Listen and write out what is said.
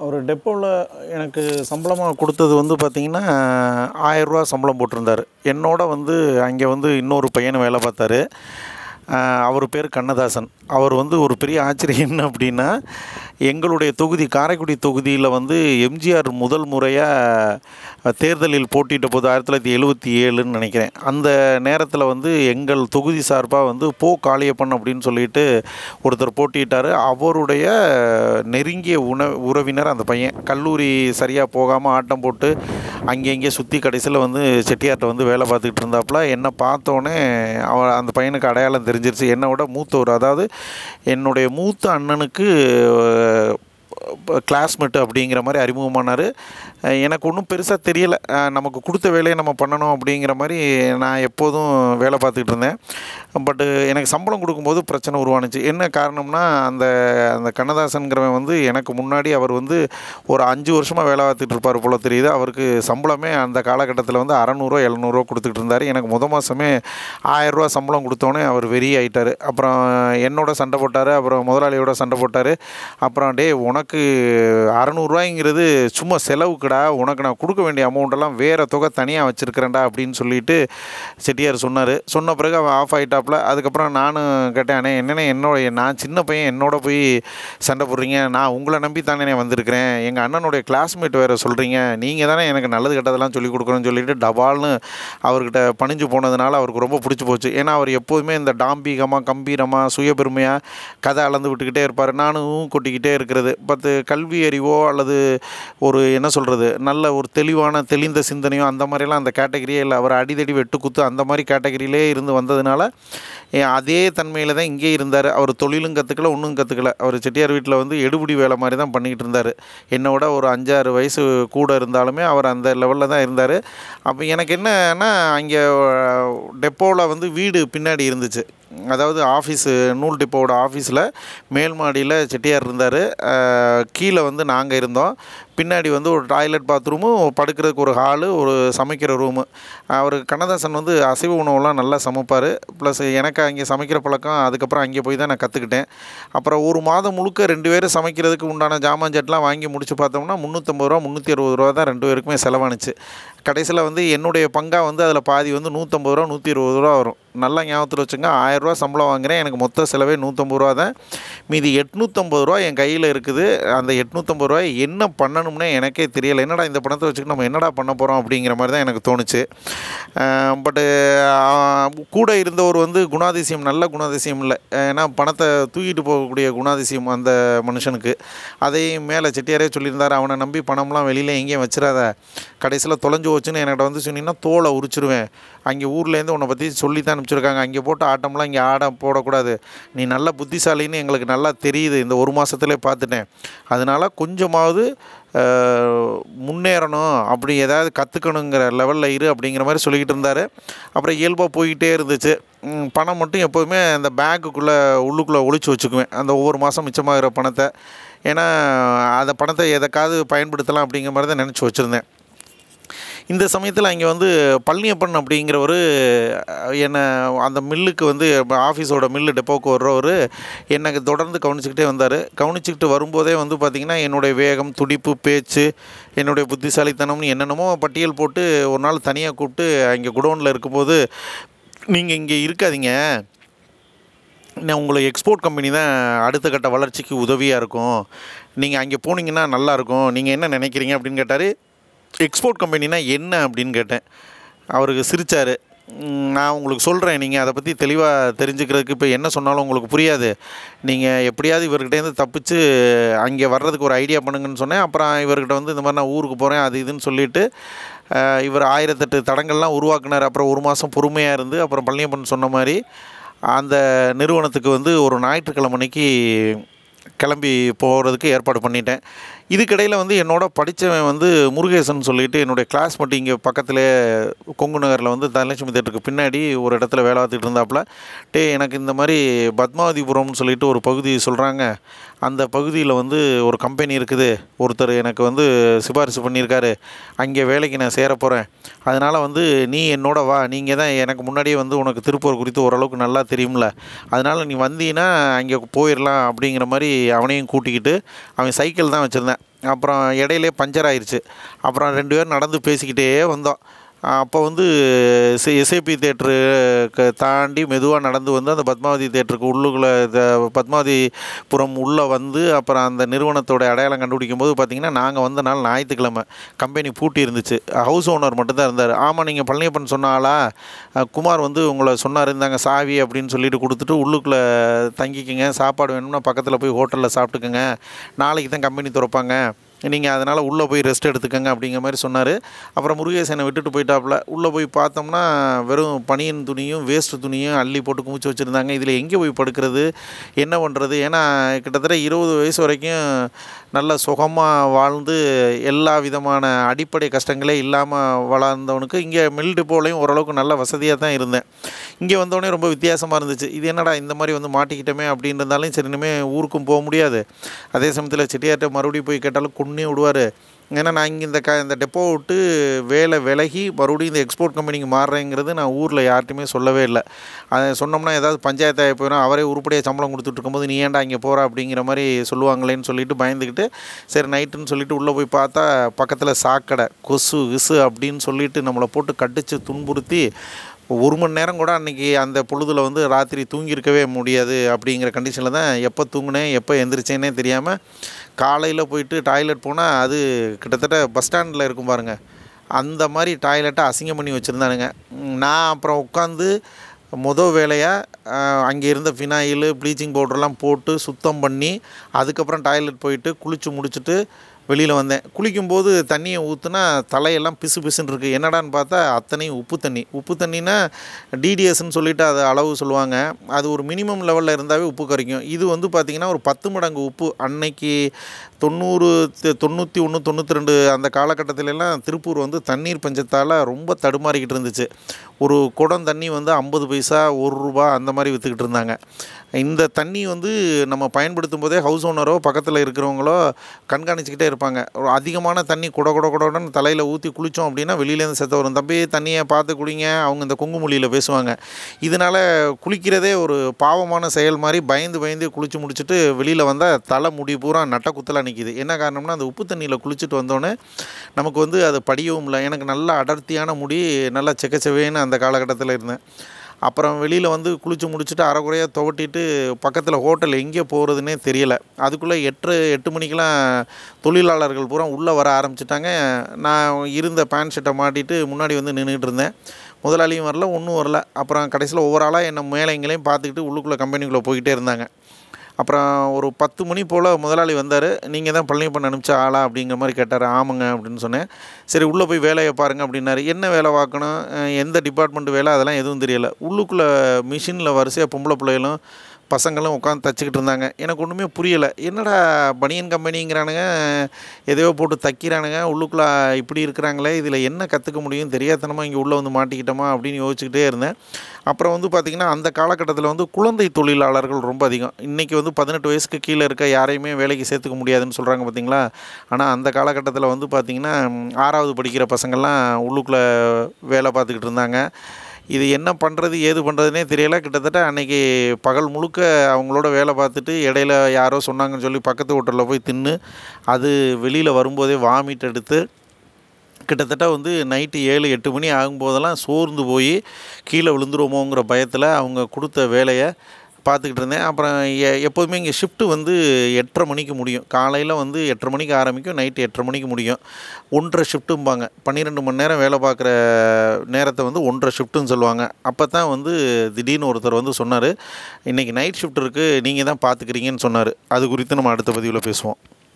அவர் டெப்போவில் எனக்கு சம்பளமாக கொடுத்தது வந்து பார்த்திங்கன்னா ஆயரூவா சம்பளம் போட்டிருந்தார். என்னோட வந்து அங்கே வந்து இன்னொரு பையன் வேலை பார்த்தாரு. அவர் பேர் கண்ணதாசன். அவர் வந்து ஒரு பெரிய ஆச்சரியம் என்ன அப்படின்னா எங்களுடைய தொகுதி காரைக்குடி தொகுதியில் வந்து எம்ஜிஆர் முதல் முறையாக தேர்தலில் போட்டியிட்ட போது ஆயிரத்தி தொள்ளாயிரத்தி எழுபத்தி ஏழுன்னு நினைக்கிறேன். அந்த நேரத்தில் வந்து எங்கள் தொகுதி சார்பாக வந்து போ காளியப்பன் அப்படின்னு சொல்லிட்டு ஒருத்தர் போட்டியிட்டார். அவருடைய நெருங்கிய உண உறவினர் அந்த பையன். கல்லூரி சரியாக போகாமல் ஆட்டம் போட்டு அங்கங்கே சுற்றி கடைசியில் வந்து செட்டியார்ட்ட வந்து வேலை பார்த்துக்கிட்டு இருந்தாப்புல என்னை பார்த்தோன்னே அவன் அந்த பையனுக்கு அடையாளம் தெரிஞ்சிருச்சு. என்னை விட மூத்தவர் அதாவது என்னுடைய மூத்த அண்ணனுக்கு uh, கிளாஸ்மேட்டு அப்படிங்கிற மாதிரி அறிமுகமானார். எனக்கு ஒன்றும் பெருசாக தெரியலை. நமக்கு கொடுத்த வேலையை நம்ம பண்ணணும் அப்படிங்கிற மாதிரி நான் எப்போதும் வேலை பார்த்துக்கிட்டு இருந்தேன். பட்டு எனக்கு சம்பளம் கொடுக்கும்போது பிரச்சனை உருவானுச்சு. என்ன காரணம்னா அந்த அந்த கண்ணதாசன்கிறவன் வந்து எனக்கு முன்னாடி அவர் வந்து ஒரு அஞ்சு வருஷமாக வேலை பார்த்துட்டு இருப்பார் போல் தெரியுது. அவருக்கு சம்பளமே அந்த காலகட்டத்தில் வந்து அறநூறுவா எழுநூறுவா கொடுத்துக்கிட்டு இருந்தார். எனக்கு முத மாதமே ஆயரூவா சம்பளம் கொடுத்தோன்னே அவர் வெறி ஆயிட்டார். அப்புறம் என்னோட சண்டை போட்டார். அப்புறம் முதலாளியோட சண்டை போட்டார். அப்புறம் டே உனக்கு அறநூறுவாய்ங்கிறது சும்மா செலவுக்குடா உனக்கு நான் கொடுக்க வேண்டிய அமௌண்ட்டெல்லாம் வேறு தொகை தனியாக வச்சுருக்கிறேன்டா அப்படின்னு சொல்லிட்டு செட்டியார் சொன்னார். சொன்ன பிறகு அவன் ஆஃப் ஆகிட்டாப்புல அதுக்கப்புறம் நானும் கேட்டேன் அண்ணே என்னண்ணே என்னோட நான் சின்ன பையன் என்னோட போய் சண்டை போடுறீங்க. நான் உங்களை நம்பி தானே வந்திருக்கிறேன். எங்கள் அண்ணனுடைய கிளாஸ்மேட் வேறு சொல்கிறீங்க நீங்கள் தானே எனக்கு நல்லது கெட்டதெல்லாம் சொல்லிக் கொடுக்குறோன்னு சொல்லிட்டு டபால்னு அவர்கிட்ட பணிஞ்சு போனதுனால அவருக்கு ரொம்ப பிடிச்சி போச்சு. ஏன்னா அவர் எப்போதுமே இந்த டாம்பீகமாக கம்பீரமாக சுயபெருமையாக கதை அளந்து விட்டுக்கிட்டே இருப்பார். நானும் கொட்டிக்கிட்டே இருக்கிறது. பத்து கல்வி அறிவோ அல்லது ஒரு என்ன சொல்கிறது நல்ல ஒரு தெளிவான தெளிந்த சிந்தனையோ அந்த மாதிரிலாம் அந்த கேட்டகரியே இல்லை. அவர் அடிதடி வெட்டுக்குத்து அந்த மாதிரி கேட்டகரியிலே இருந்து வந்ததுனால அதே தன்மையில் தான் இங்கே இருந்தார். அவர் தொழிலும் கற்றுக்கல ஒன்றும் கற்றுக்கல அவர் செட்டியார் வீட்டில் வந்து எடுபிடி வேலை மாதிரி தான் பண்ணிக்கிட்டு இருந்தார். என்னோட ஒரு அஞ்சாறு வயசு கூட இருந்தாலுமே அவர் அந்த லெவலில் தான் இருந்தார். அப்போ எனக்கு என்னன்னா அங்கே டெப்போவில் வந்து வீடு பின்னாடி இருந்துச்சு. அதாவது ஆஃபீஸு நூல் டிப்போவோட ஆஃபீஸில் மேல் மாடியில் செட்டியார் இருந்தார். கீழே வந்து நாங்கள் இருந்தோம். பின்னாடி வந்து ஒரு டாய்லெட் பாத்ரூமும் படுக்கிறதுக்கு ஒரு ஹாலு ஒரு சமைக்கிற ரூமு அவர் கண்ணதாசன் வந்து அசைவ உணவுலாம் நல்லா சமைப்பார். ப்ளஸ் எனக்கு அங்கே சமைக்கிற பழக்கம் அதுக்கப்புறம் அங்கே போய் தான் நான் கற்றுக்கிட்டேன் அப்புறம் ஒரு மாதம் முழுக்க ரெண்டு பேரும் சமைக்கிறதுக்கு உண்டான ஜாமான் ஜெட்லாம் வாங்கி முடிச்சு பார்த்தோம்னா முந்நூற்றம்பது ரூபா முந்நூற்றி அறுபது ரூபா தான் ரெண்டு பேருக்குமே செலவானுச்சு. கடைசியில் வந்து என்னுடைய பங்காக வந்து அதில் பாதி வந்து நூற்றம்பது ரூபா நூற்றி இருபது ரூபா வரும். நல்லா ஞாபகத்தில் வச்சுங்க ஆயிரரூவா சம்பளம் வாங்குகிறேன் எனக்கு மொத்த செலவே நூற்றம்பது ரூபா தான். மீதி எட்நூற்றம்பது ரூபா என் கையில் இருக்குது. அந்த எட்நூற்றம்பது ரூபாய் என்ன பண்ணணும் பண்ணணும்னே எனக்கே தெரியலை. என்னடா இந்த பணத்தை வச்சுக்கிட்டு நம்ம என்னடா பண்ண போகிறோம் அப்படிங்கிற மாதிரி தான் எனக்கு தோணுச்சு. பட்டு கூட இருந்தவர் வந்து குணாதிசயம் நல்ல குணாதிசயம் இல்லை. ஏன்னா பணத்தை தூக்கிட்டு போகக்கூடிய குணாதிசயம் அந்த மனுஷனுக்கு. அதையும் மேலே செட்டியாரே சொல்லியிருந்தார். அவனை நம்பி பணம்லாம் வெளியில் எங்கேயும் வச்சிடாத. கடைசியில் தொலைஞ்சு போச்சுன்னு என்கிட்ட வந்து சொன்னீங்கன்னா தோலை உரிச்சிருவேன். அங்கே ஊர்லேருந்து உன்னை பற்றி சொல்லி தான் அனுப்பிச்சிருக்காங்க. அங்கே போட்டு ஆட்டம்லாம் இங்கே ஆட போடக்கூடாது. நீ நல்ல புத்திசாலின்னு எங்களுக்கு நல்லா தெரியுது. இந்த ஒரு மாதத்துலேயே பார்த்துட்டேன். அதனால் கொஞ்சமாவது முன்னேறணும் அப்படி ஏதாவது கற்றுக்கணுங்கிற லெவலில் இரு அப்படிங்கிற மாதிரி சொல்லிக்கிட்டு இருந்தார். அப்புறம் இயல்பாக போய்கிட்டே இருந்துச்சு. பணம் மட்டும் எப்போதுமே அந்த பேக்குக்குள்ளே உள்ளுக்குள்ளே ஒழிச்சு வச்சுக்குவேன். அந்த ஒவ்வொரு மாதம் மிச்சமாகிற பணத்தை. ஏன்னா அந்த பணத்தை எதுக்காவது பயன்படுத்தலாம் அப்படிங்கிற மாதிரி தான் நினச்சி வச்சுருந்தேன். இந்த சமயத்தில் அங்கே வந்து பழனியப்பன் அப்படிங்கிறவர் என்னை அந்த மில்லுக்கு வந்து ஆஃபீஸோட மில்லு டெப்போக்கு வர்றவர் என்னை தொடர்ந்து கவனிச்சுக்கிட்டே வந்தார். கவனிச்சுக்கிட்டு வரும்போதே வந்து பார்த்திங்கன்னா என்னுடைய வேகம் துடிப்பு பேச்சு என்னுடைய புத்திசாலித்தனம்னு என்னென்னமோ பட்டியல் போட்டு ஒரு நாள் தனியாக கூப்பிட்டு அங்கே குடோனில் இருக்கும்போது நீங்கள் இங்கே இருக்காதீங்க. நான் உங்களை எக்ஸ்போர்ட் கம்பெனி தான் அடுத்த கட்ட வளர்ச்சிக்கு உதவியாக இருக்கும். நீங்கள் அங்கே போனீங்கன்னா நல்லாயிருக்கும் நீங்கள் என்ன நினைக்கிறீங்க? அப்படின்னு கேட்டார். எக்ஸ்போர்ட் கம்பெனினா என்ன அப்படின்னு கேட்டேன். அவருக்கு சிரித்தார் நான் உங்களுக்கு சொல்கிறேன் நீங்கள் அதை பற்றி தெளிவாக தெரிஞ்சுக்கிறதுக்கு இப்போ என்ன சொன்னாலும் உங்களுக்கு புரியாது. நீங்கள் எப்படியாவது இவர்கிட்டேருந்து தப்பிச்சு அங்கே வர்றதுக்கு ஒரு ஐடியா பண்ணுங்கன்னு சொன்னேன். அப்புறம் இவர்கிட்ட வந்து இந்த மாதிரி நான் ஊருக்கு போகிறேன் அது இதுன்னு சொல்லிவிட்டு இவர் ஆயிரத்தெட்டு தடங்கள்லாம் உருவாக்குனார். அப்புறம் ஒரு மாதம் பொறுமையாக இருந்து அப்புறம் பழனியப்பன் சொன்ன மாதிரி அந்த நிறுவனத்துக்கு வந்து ஒரு ஞாயிற்றுக்கிழமை அன்னைக்கு கிளம்பி போகிறதுக்கு ஏற்பாடு பண்ணிட்டேன். இதுக்கிடையில் வந்து என்னோட படித்தவன் வந்து முருகேசன் சொல்லிட்டு என்னுடைய கிளாஸ்மேட் மட்டும் இங்கே பக்கத்தில் கொங்கு நகரில் வந்து தனலட்சுமி தேட்டருக்கு பின்னாடி ஒரு இடத்துல வேலை பார்த்துட்டு இருந்தாப்புல. டே எனக்கு இந்த மாதிரி பத்மாவதிபுரம்னு சொல்லிட்டு ஒரு பகுதி சொல்கிறாங்க அந்த பகுதியில் வந்து ஒரு கம்பெனி இருக்குது. ஒருத்தர் எனக்கு வந்து சிபாரிசு பண்ணியிருக்காரு. அங்கே வேலைக்கு நான் சேர போகிறேன் அதனால் வந்து நீ என்னோட வா. நீங்கள் தான் எனக்கு முன்னாடியே வந்து உனக்கு திருப்பூர் குறித்து ஓரளவுக்கு நல்லா தெரியும்ல. அதனால் நீ வந்தீங்கன்னா அங்கே போயிடலாம் அப்படிங்கிற மாதிரி அவனையும் கூட்டிக்கிட்டு அவன் சைக்கிள் தான் வச்சுருந்தேன். அப்புறம் இடையிலே பஞ்சர் ஆயிடுச்சு அப்புறம் ரெண்டு பேரும் நடந்து பேசிக்கிட்டே வந்தோம். அப்போ வந்து எஸ்ஏபி தேட்ரு தாண்டி மெதுவாக நடந்து வந்து அந்த பத்மாவதி தேட்டருக்கு உள்ளுக்குள்ளே இந்த பத்மாவதிபுரம் உள்ளே வந்து அப்புறம் அந்த நிறுவனத்தோட அடையாளம் கண்டுபிடிக்கும் போது பார்த்திங்கன்னா நாங்கள் வந்த நாள் ஞாயிற்றுக்கிழமை. கம்பெனி பூட்டி இருந்துச்சு. ஹவுஸ் ஓனர் மட்டும்தான் இருந்தார். ஆமாம் நீங்கள் பழனியப்பன் சொன்னாலா குமார் வந்து உங்களை சொன்னார் இருந்தாங்க சாவி அப்படின்னு சொல்லிட்டு கொடுத்துட்டு உள்ளுக்குள்ளே தங்கிக்கங்க. சாப்பாடு வேணும்னா பக்கத்தில் போய் ஹோட்டலில் சாப்பிட்டுக்குங்க. நாளைக்கு தான் கம்பெனி திறப்பாங்க. நீங்கள் அதனால் உள்ளே போய் ரெஸ்ட் எடுத்துக்கங்க அப்படிங்கிற மாதிரி சொன்னார். அப்புறம் முருகேசனை விட்டுட்டு போயிட்டாப்புல. உள்ளே போய் பார்த்தோம்னா வெறும் பனியன் துணியும் வேஸ்ட்டு துணியும் அள்ளி போட்டு குமிச்சு வச்சுருந்தாங்க. இதில் எங்கே போய் படுக்கிறது? என்ன பண்ணுறது ஏன்னா கிட்டத்தட்ட இருபது வயசு வரைக்கும் நல்ல சுகமாக வாழ்ந்து எல்லா விதமான அடிப்படை கஷ்டங்களே இல்லாமல் வளர்ந்தவனுக்கு இங்கே மில் டிப்போலையும் ஓரளவுக்கு நல்ல வசதியாக தான் இருந்தேன். இங்கே வந்தோடனே ரொம்ப வித்தியாசமாக இருந்துச்சு. இது என்னடா இந்த மாதிரி வந்து மாட்டிக்கிட்டோமே அப்படின்னு இருந்தாலும் சரி இனிமேல் ஊருக்கும் போக முடியாது. அதே சமயத்தில் செட்டியார்கிட்ட மறுபடியும் போய் கேட்டாலும் கொன்னே விடுவார். ஏன்னா நான் இங்கே இந்த க இந்த டெப்போ விட்டு வேலை விலகி மறுபடியும் இந்த எக்ஸ்போர்ட் கம்பெனிக்கு மாறுறேங்கிறது நான் ஊரில் யார்ட்டையுமே சொல்லவே இல்லை. அதை சொன்னோம்னா ஏதாவது பஞ்சாயத்து ஆகி போயிடும். அவரே உருப்படியாக சம்பளம் கொடுத்துட்டு இருக்கும்போது நீ ஏன்டா இங்கே போகிற அப்படிங்கிற மாதிரி சொல்லுவாங்களேன்னு சொல்லிட்டு பயந்துக்கிட்டு சரி நைட்டுன்னு சொல்லிட்டு உள்ளே போய் பார்த்தா பக்கத்தில் சாக்கடை கொசு விசு அப்படின்னு சொல்லிட்டு நம்மளை போட்டு கடிச்சு துன்புறுத்தி ஒரு மணி நேரம் கூட அன்றைக்கி அந்த பொழுதில் வந்து ராத்திரி தூங்கியிருக்கவே முடியாது அப்படிங்கிற கண்டிஷனில் தான் எப்போ தூங்கினேன் எப்போ எந்திரிச்சேனே தெரியாமல் காலையில் போயிட்டு டாய்லெட் போனால் அது கிட்டத்தட்ட பஸ் ஸ்டாண்டில் இருக்கும் பாருங்கள் அந்த மாதிரி டாய்லெட்டை அசிங்கம் பண்ணி வச்சுருந்தானுங்க. நான் அப்புறம் உட்காந்து மொதல் வேலையாக அங்கே இருந்த ஃபினாயில் ப்ளீச்சிங் பவுடர்லாம் போட்டு சுத்தம் பண்ணி அதுக்கப்புறம் டாய்லெட் போயிட்டு குளித்து முடிச்சுட்டு வெளியில் வந்தேன். குளிக்கும்போது தண்ணியை ஊற்றுனா தலையெல்லாம் பிசு பிசுன்னு இருக்குது என்னடான்னு பார்த்தா அத்தனையும் உப்பு தண்ணி. உப்பு தண்ணினா டிடிஎஸ்ன்னு சொல்லிட்டு அது அளவு சொல்லுவாங்க. அது ஒரு மினிமம் லெவலில் இருந்தாவே உப்பு கரைக்கும். இது வந்து பார்த்திங்கன்னா ஒரு பத்து மடங்கு உப்பு. அன்னைக்கு தொண்ணூறு தொண்ணூற்றி ஒன்று தொண்ணூற்றி ரெண்டு அந்த காலகட்டத்திலெல்லாம் திருப்பூர் வந்து தண்ணீர் பஞ்சத்தால் ரொம்ப தடுமாறிக்கிட்டு இருந்துச்சு. ஒரு குடம் தண்ணி வந்து ஐம்பது பைசா ஒரு ரூபா அந்த மாதிரி விற்றுக்கிட்டு இருந்தாங்க. இந்த தண்ணி வந்து நம்ம பயன்படுத்தும் போதே ஹவுஸ் ஓனரோ பக்கத்தில் இருக்கிறவங்களோ கண்காணிச்சுக்கிட்டே இருப்பாங்க. ஒரு அதிகமான தண்ணி குட குட குடன்னு தலையில் ஊற்றி குளித்தோம் அப்படின்னா வெளியிலேருந்து செத்த வரும். தம்பி தண்ணியை பார்த்து குடிங்க. அவங்க இந்த கொங்கு மொழியில் பேசுவாங்க. இதனால் குளிக்கிறதே ஒரு பாவமான செயல் மாதிரி பயந்து பயந்து குளித்து முடிச்சுட்டு வெளியில் வந்தால் தலை முடி பூரா நட்ட குத்தலாக நிற்கிது என்ன காரணம்னா அந்த உப்பு தண்ணியில் குளிச்சுட்டு வந்தோடனே நமக்கு வந்து அது படியவும் இல்லை. எனக்கு நல்ல அடர்த்தியான முடி நல்லா செக்கச்சவேன்னு அந்த காலகட்டத்தில் இருந்தேன். அப்புறம் வெளியில் வந்து குளித்து முடிச்சுட்டு அரைக்குறையாக துவட்டிட்டு பக்கத்தில் ஹோட்டல் எங்கே போகிறதுனே தெரியலை. அதுக்குள்ளே எட்டு எட்டு மணிக்கெலாம் தொழிலாளர்கள் பூரா உள்ளே வர ஆரம்பிச்சிட்டாங்க. நான் இருந்த பேண்ட் ஷர்ட்டை மாட்டிட்டு முன்னாடி வந்து நின்றுட்டு இருந்தேன். முதலாளியும் வரல ஒன்றும் வரல. அப்புறம் கடைசியில் ஒவ்வொரு ஆளாக என்னை மேலே பார்த்துக்கிட்டு உள்ளுக்குள்ளே கம்பெனிக்குள்ளே போய்கிட்டே இருந்தாங்க. அப்புறம் ஒரு பத்து மணி போல் முதலாளி வந்தார். நீங்கள் தான் பழனியப்பன் அனுப்பிச்ச ஆளா? அப்படிங்கிற மாதிரி கேட்டார். ஆமாங்க அப்படின்னு சொன்னேன். சரி உள்ளே போய் வேலையை பாருங்க அப்படின்னாரு. என்ன வேலை பார்க்கணும்? எந்த டிபார்ட்மெண்ட் வேலை? அதெல்லாம் எதுவும் தெரியலை. உள்ளுக்குள்ளே மிஷினில் வரிசையாக பொம்பளை பிள்ளைகளும் பசங்களும் உட்காந்து தச்சுக்கிட்டு இருந்தாங்க. எனக்கு ஒன்றுமே புரியலை. என்னடா பனியன் கம்பெனிங்கிறானுங்க எதையோ போட்டு தைக்கிறானுங்க உள்ளுக்குள்ளே இப்படி இருக்கிறாங்களே இதில் என்ன கற்றுக்க முடியும் தெரியாதனமாக இங்கே உள்ளே வந்து மாட்டிக்கிட்டோமா அப்படின்னு யோசிச்சுக்கிட்டே இருந்தேன். அப்புறம் வந்து பார்த்திங்கன்னா அந்த காலகட்டத்தில் வந்து குழந்தை தொழிலாளர்கள் ரொம்ப அதிகம். இன்றைக்கி வந்து பதினெட்டு வயசுக்கு கீழே இருக்க யாரையுமே வேலைக்கு சேர்த்துக்க முடியாதுன்னு சொல்கிறாங்க பார்த்திங்களா ஆனால் அந்த காலகட்டத்தில் வந்து பார்த்திங்கன்னா ஆறாவது படிக்கிற பசங்கள்லாம் உள்ளுக்குள்ளே வேலை பார்த்துக்கிட்டு இருந்தாங்க. இது என்ன பண்ணுறது ஏது பண்ணுறதுனே தெரியல. கிட்டத்தட்ட அன்னைக்கு பகல் முழுக்க அவங்களோட வேலை பார்த்துட்டு இடையில யாரோ சொன்னாங்கன்னு சொல்லி பக்கத்து ஹோட்டலில் போய் தின்று அது வெளியில் வரும்போதே வாமிட் எடுத்து கிட்டத்தட்ட வந்து நைட்டு ஏழு எட்டு மணி ஆகும்போதெல்லாம் சோர்ந்து போய் கீழே விழுந்துருவோமோங்கிற பயத்தில் அவங்க கொடுத்த வேலையை பார்த்துக்கிட்டு இருந்தேன். அப்புறம் எ- எப்போதுமே இங்கே ஷிஃப்ட்டு வந்து எட்டரை மணிக்கு முடியும். காலையில் வந்து எட்டரை மணிக்கு ஆரம்பிக்கும் நைட்டு எட்டரை மணிக்கு முடியும். ஒன்றரை ஷிஃப்ட்டும்பாங்க பன்னிரெண்டு மணி நேரம் வேலை பார்க்குற நேரத்தை வந்து ஒன்றரை ஷிஃப்ட்டுன்னு சொல்லுவாங்க. அப்போ தான் வந்து திடீர்னு ஒருத்தர் வந்து சொன்னார் இன்றைக்கி நைட் ஷிஃப்ட் இருக்குது நீங்கள் தான் பார்த்துக்கிறீங்கன்னு சொன்னார். அது குறித்து நம்ம அடுத்த பதிவில் பேசுவோம்.